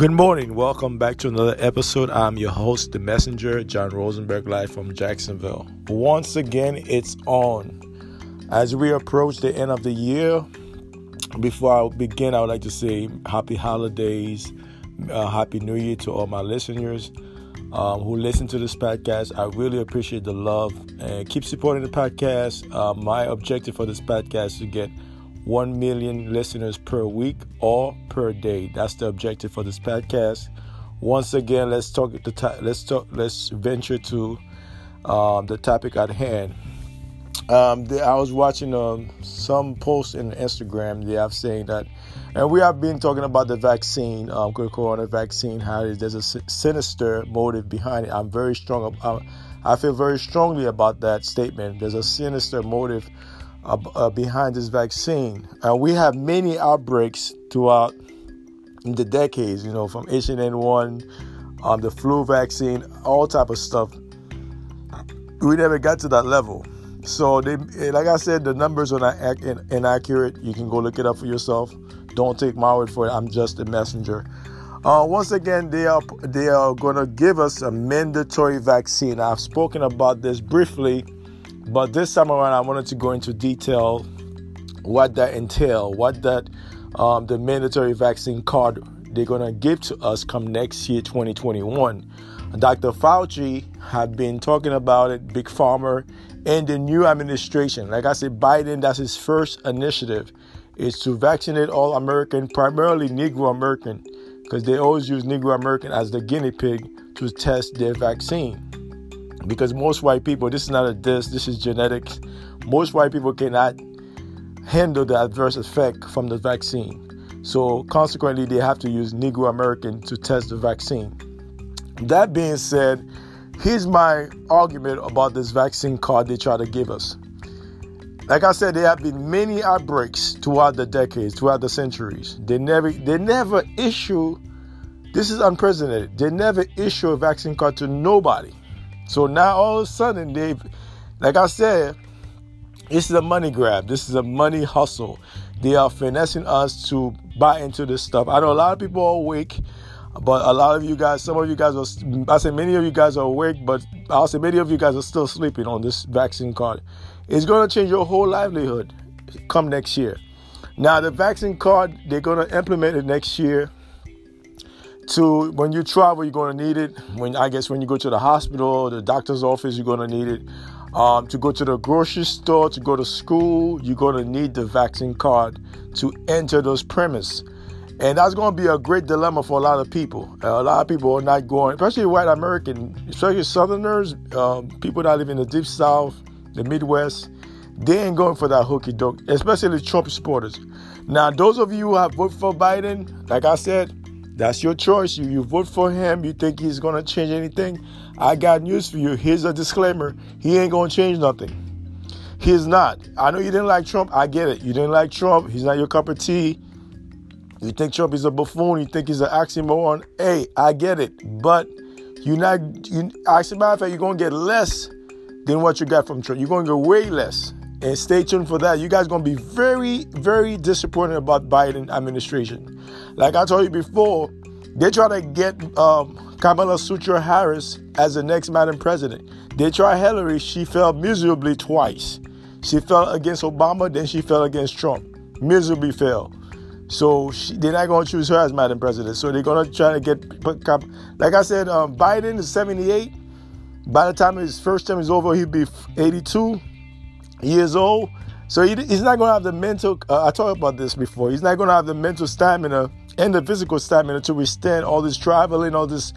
Good morning. Welcome back to another episode. I'm your host, the messenger, John Rosenberg, live from Jacksonville. Once again, it's on. As we approach the end of the year, before I begin, I would like to say happy holidays, uh, happy new year to all my listeners um, who listen to this podcast. I really appreciate the love and keep supporting the podcast. Uh, my objective for this podcast is to get 1 million listeners per week or per day. That's the objective for this podcast. Once again, let's talk the let's talk let's venture to um, the topic at hand. Um, the, I was watching um, some posts in Instagram. They have saying that, and we have been talking about the vaccine, um, corona vaccine. How there's a sinister motive behind it. I'm very strong. I, I feel very strongly about that statement. There's a sinister motive uh, uh, behind this vaccine. Uh, we have many outbreaks throughout the decades, you know, from H1N1, um, the flu vaccine, all type of stuff. We never got to that level. So, they, like I said, the numbers are not inaccurate. You can go look it up for yourself. Don't take my word for it. I'm just a messenger. Uh, once again, they are they are going to give us a mandatory vaccine. I've spoken about this briefly but this time around, I wanted to go into detail what that entail, what that um, the mandatory vaccine card they're gonna give to us come next year, 2021. Dr. Fauci had been talking about it, Big Pharma, and the new administration. Like I said, Biden, that's his first initiative, is to vaccinate all American, primarily Negro American, because they always use Negro American as the guinea pig to test their vaccine because most white people, this is not a diss, this is genetics. Most white people cannot handle the adverse effect from the vaccine. So, consequently, they have to use Negro American to test the vaccine. That being said, here's my argument about this vaccine card they try to give us. Like I said, there have been many outbreaks throughout the decades, throughout the centuries. They never, they never issue. This is unprecedented. They never issue a vaccine card to nobody. So now all of a sudden they've, like I said, this is a money grab. This is a money hustle. They are finessing us to buy into this stuff. I know a lot of people are awake, but a lot of you guys, some of you guys are, I say many of you guys are awake, but I'll say many of you guys are still sleeping on this vaccine card. It's going to change your whole livelihood come next year. Now, the vaccine card, they're going to implement it next year to when you travel, you're going to need it. When I guess when you go to the hospital, the doctor's office, you're going to need it. Um, to go to the grocery store, to go to school, you're going to need the vaccine card to enter those premises. And that's going to be a great dilemma for a lot of people. Uh, a lot of people are not going, especially white American, especially Southerners, um, people that live in the deep South, the Midwest. They ain't going for that hooky doke, especially Trump supporters. Now, those of you who have voted for Biden, like I said, that's your choice. You, you vote for him. You think he's going to change anything? I got news for you. Here's a disclaimer he ain't going to change nothing. He's not. I know you didn't like Trump. I get it. You didn't like Trump. He's not your cup of tea. You think Trump is a buffoon. You think he's an oxymoron. Hey, I get it. But you're not, you, as a matter of fact, you're going to get less than what you got from Trump. You're going to get way less. And stay tuned for that. You guys to be very, very disappointed about Biden administration. Like I told you before, they try to get um, Kamala Sutra Harris as the next Madam President. They tried Hillary. She fell miserably twice. She fell against Obama, then she fell against Trump. Miserably fell. So she, they're not going to choose her as Madam President. So they're going to try to get, like I said, um, Biden is 78. By the time his first term is over, he'll be 82 years old. So he, he's not going to have the mental, uh, I talked about this before, he's not going to have the mental stamina and the physical stamina to withstand all this traveling, all this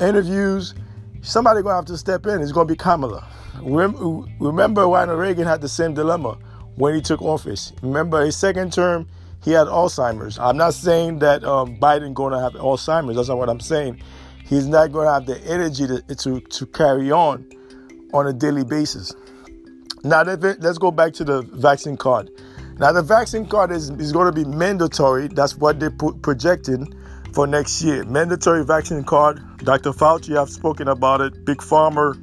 interviews. Somebody going to have to step in. It's going to be Kamala. Remember, Ronald Reagan had the same dilemma when he took office. Remember, his second term, he had Alzheimer's. I'm not saying that um, Biden going to have Alzheimer's. That's not what I'm saying. He's not going to have the energy to, to, to carry on on a daily basis. Now, let's go back to the vaccine card. Now, the vaccine card is, is going to be mandatory. That's what they put projecting for next year. Mandatory vaccine card. Dr. Fauci, I've spoken about it. Big Pharma.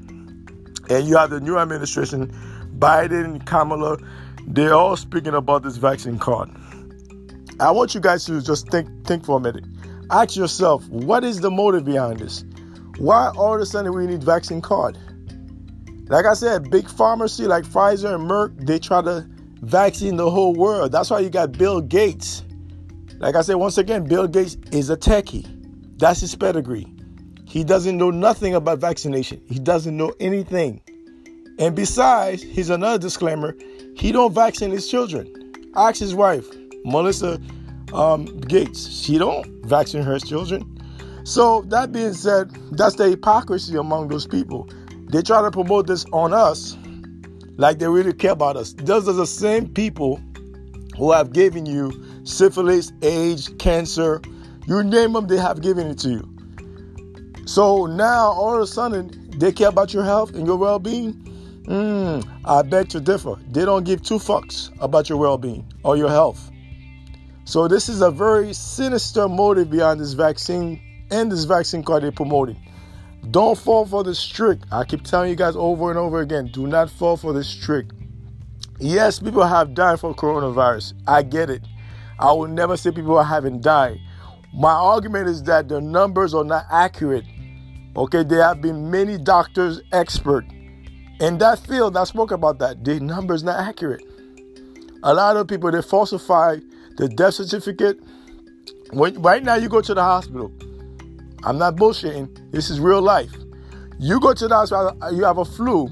And you have the new administration, Biden, Kamala. They're all speaking about this vaccine card. I want you guys to just think think for a minute. Ask yourself, what is the motive behind this? Why all of a sudden we need vaccine card? Like I said, big pharmacy like Pfizer and Merck, they try to vaccine the whole world. That's why you got Bill Gates. Like I said, once again, Bill Gates is a techie. That's his pedigree. He doesn't know nothing about vaccination. He doesn't know anything. And besides, here's another disclaimer: he don't vaccinate his children. Ask his wife, Melissa um, Gates. She don't vaccinate her children. So that being said, that's the hypocrisy among those people. They try to promote this on us like they really care about us. Those are the same people who have given you syphilis, AIDS, cancer, you name them, they have given it to you. So now all of a sudden they care about your health and your well-being. Mm, I beg to differ. They don't give two fucks about your well-being or your health. So this is a very sinister motive behind this vaccine and this vaccine card they're promoting. Don't fall for this trick. I keep telling you guys over and over again do not fall for this trick. Yes, people have died from coronavirus. I get it. I will never say people haven't died. My argument is that the numbers are not accurate. Okay, there have been many doctors, expert in that field that spoke about that. The numbers not accurate. A lot of people they falsify the death certificate. When right now you go to the hospital, I'm not bullshitting. This is real life. You go to the hospital, uh, you have a flu,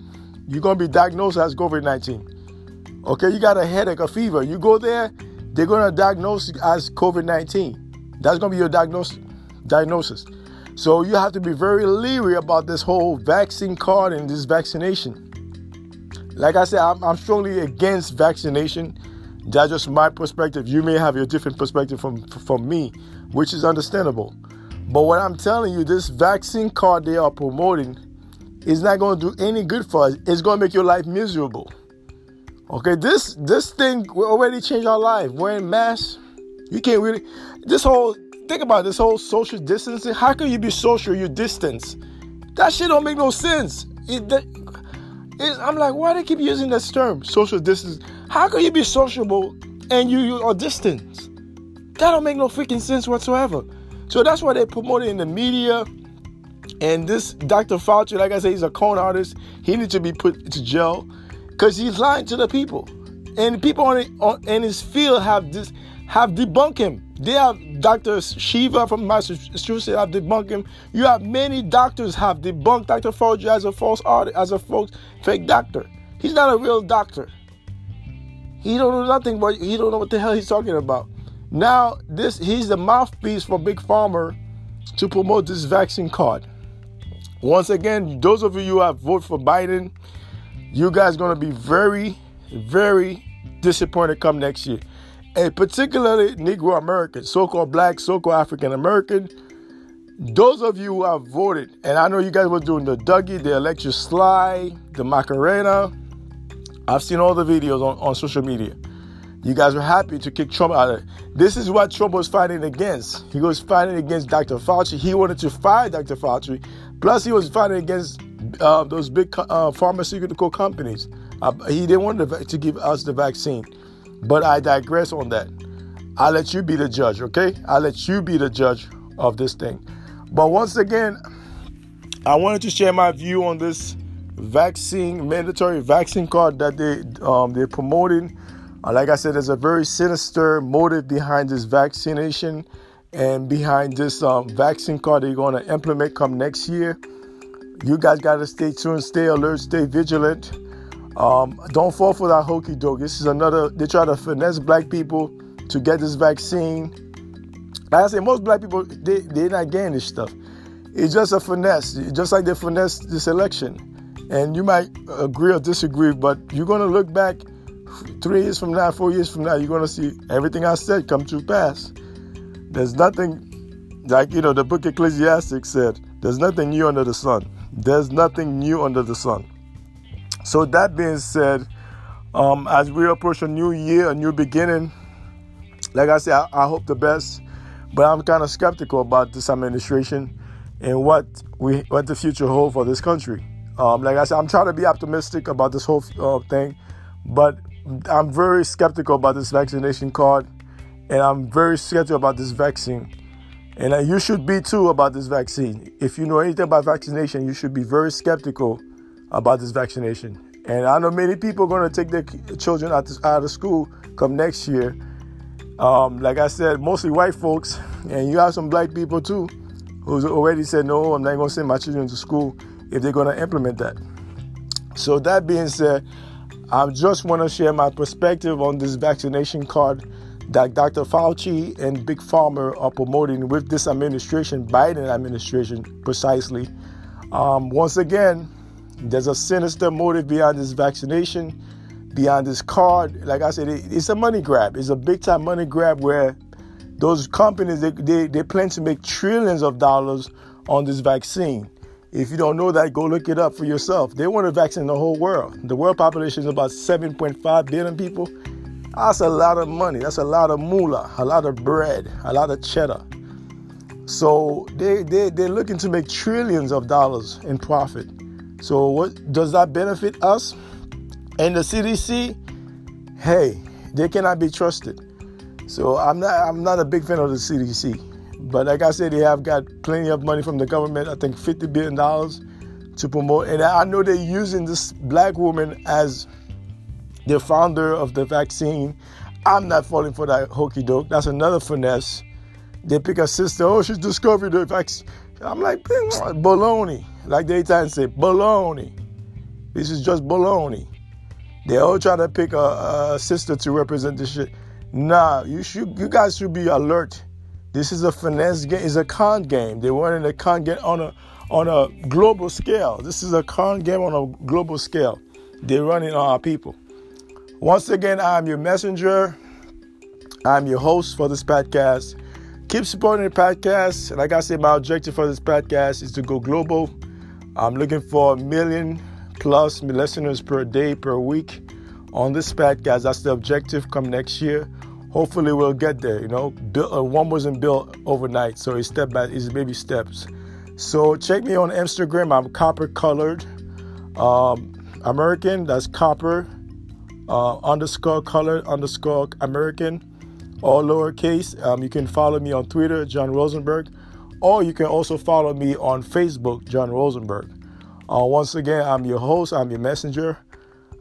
you're gonna be diagnosed as COVID-19. Okay, you got a headache, a fever. You go there, they're gonna diagnose you as COVID-19. That's gonna be your diagnosis. So you have to be very leery about this whole vaccine card and this vaccination. Like I said, I'm, I'm strongly against vaccination. That's just my perspective. You may have your different perspective from from me, which is understandable. But what I'm telling you, this vaccine card they are promoting is not going to do any good for us. It's going to make your life miserable. Okay, this this thing already changed our life. Wearing masks, you can't really. This whole think about this whole social distancing. How can you be social? You distance. That shit don't make no sense. It, that, I'm like, why do they keep using this term, social distance? How can you be sociable and you, you are distant? That don't make no freaking sense whatsoever. So that's why they promote it in the media. And this Dr. Fauci, like I said, he's a con artist. He needs to be put to jail because he's lying to the people. And people on, on in his field have this have debunked him. They have Dr. Shiva from Massachusetts have debunked him. You have many doctors have debunked Dr. Fauci as a false artist, as a false fake doctor. He's not a real doctor. He don't know nothing, but he don't know what the hell he's talking about. Now, this he's the mouthpiece for Big Pharma to promote this vaccine card. Once again, those of you who have voted for Biden, you guys gonna be very, very disappointed come next year. And particularly Negro American, so-called black, so-called African American. Those of you who have voted, and I know you guys were doing the Dougie, the Electric Slide, the Macarena. I've seen all the videos on, on social media. You guys were happy to kick Trump out of it. This is what Trump was fighting against. He was fighting against Dr. Fauci. He wanted to fire Dr. Fauci. Plus, he was fighting against uh, those big uh, pharmaceutical companies. Uh, he didn't want to, to give us the vaccine. But I digress on that. I'll let you be the judge, okay? I'll let you be the judge of this thing. But once again, I wanted to share my view on this vaccine, mandatory vaccine card that they um, they're promoting like I said, there's a very sinister motive behind this vaccination and behind this um, vaccine card they're going to implement come next year. You guys got to stay tuned, stay alert, stay vigilant. Um, don't fall for that hokey doke. This is another, they try to finesse black people to get this vaccine. Like I say, most black people, they, they're not getting this stuff. It's just a finesse, just like they finesse this election. And you might agree or disagree, but you're going to look back three years from now, four years from now, you're going to see everything I said come to pass. There's nothing, like, you know, the book Ecclesiastes said, there's nothing new under the sun. There's nothing new under the sun. So, that being said, um, as we approach a new year, a new beginning, like I said, I, I hope the best, but I'm kind of skeptical about this administration and what we what the future holds for this country. Um, like I said, I'm trying to be optimistic about this whole uh, thing, but I'm very skeptical about this vaccination card, and I'm very skeptical about this vaccine. And you should be too about this vaccine. If you know anything about vaccination, you should be very skeptical about this vaccination. And I know many people are going to take their children out, out of school come next year. Um, like I said, mostly white folks, and you have some black people too, who's already said, no, I'm not going to send my children to school if they're going to implement that. So that being said, I just want to share my perspective on this vaccination card that Dr. Fauci and Big Pharma are promoting with this administration, Biden administration, precisely. Um, once again, there's a sinister motive behind this vaccination, beyond this card. Like I said, it, it's a money grab. It's a big time money grab where those companies they, they, they plan to make trillions of dollars on this vaccine. If you don't know that, go look it up for yourself. They want to vaccinate the whole world. The world population is about 7.5 billion people. That's a lot of money. That's a lot of moolah, a lot of bread, a lot of cheddar. So they, they, they're looking to make trillions of dollars in profit. So what does that benefit us? And the CDC, hey, they cannot be trusted. So I'm not I'm not a big fan of the CDC. But like I said, they have got plenty of money from the government, I think $50 billion to promote. And I know they're using this black woman as the founder of the vaccine. I'm not falling for that hokey doke. That's another finesse. They pick a sister, oh, she's discovered the vaccine. I'm like, baloney. Like they try and say, baloney. This is just baloney. They all try to pick a, a sister to represent this shit. Nah, you should, you guys should be alert. This is a finesse game. It's a con game. They want in a con game on a on a global scale. This is a con game on a global scale. They're running on our people. Once again, I'm your messenger. I'm your host for this podcast. Keep supporting the podcast. Like I said, my objective for this podcast is to go global. I'm looking for a million plus listeners per day, per week on this podcast. That's the objective come next year. Hopefully, we'll get there. You know, build, uh, one wasn't built overnight, so it's step by it's baby steps. So check me on Instagram. I'm copper colored um, American. That's copper uh, underscore colored underscore American, all lowercase. Um, you can follow me on Twitter, John Rosenberg, or you can also follow me on Facebook, John Rosenberg. Uh, once again, I'm your host, I'm your messenger.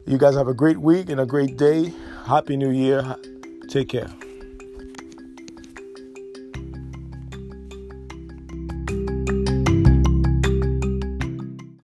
You guys have a great week and a great day. Happy New Year. Take care.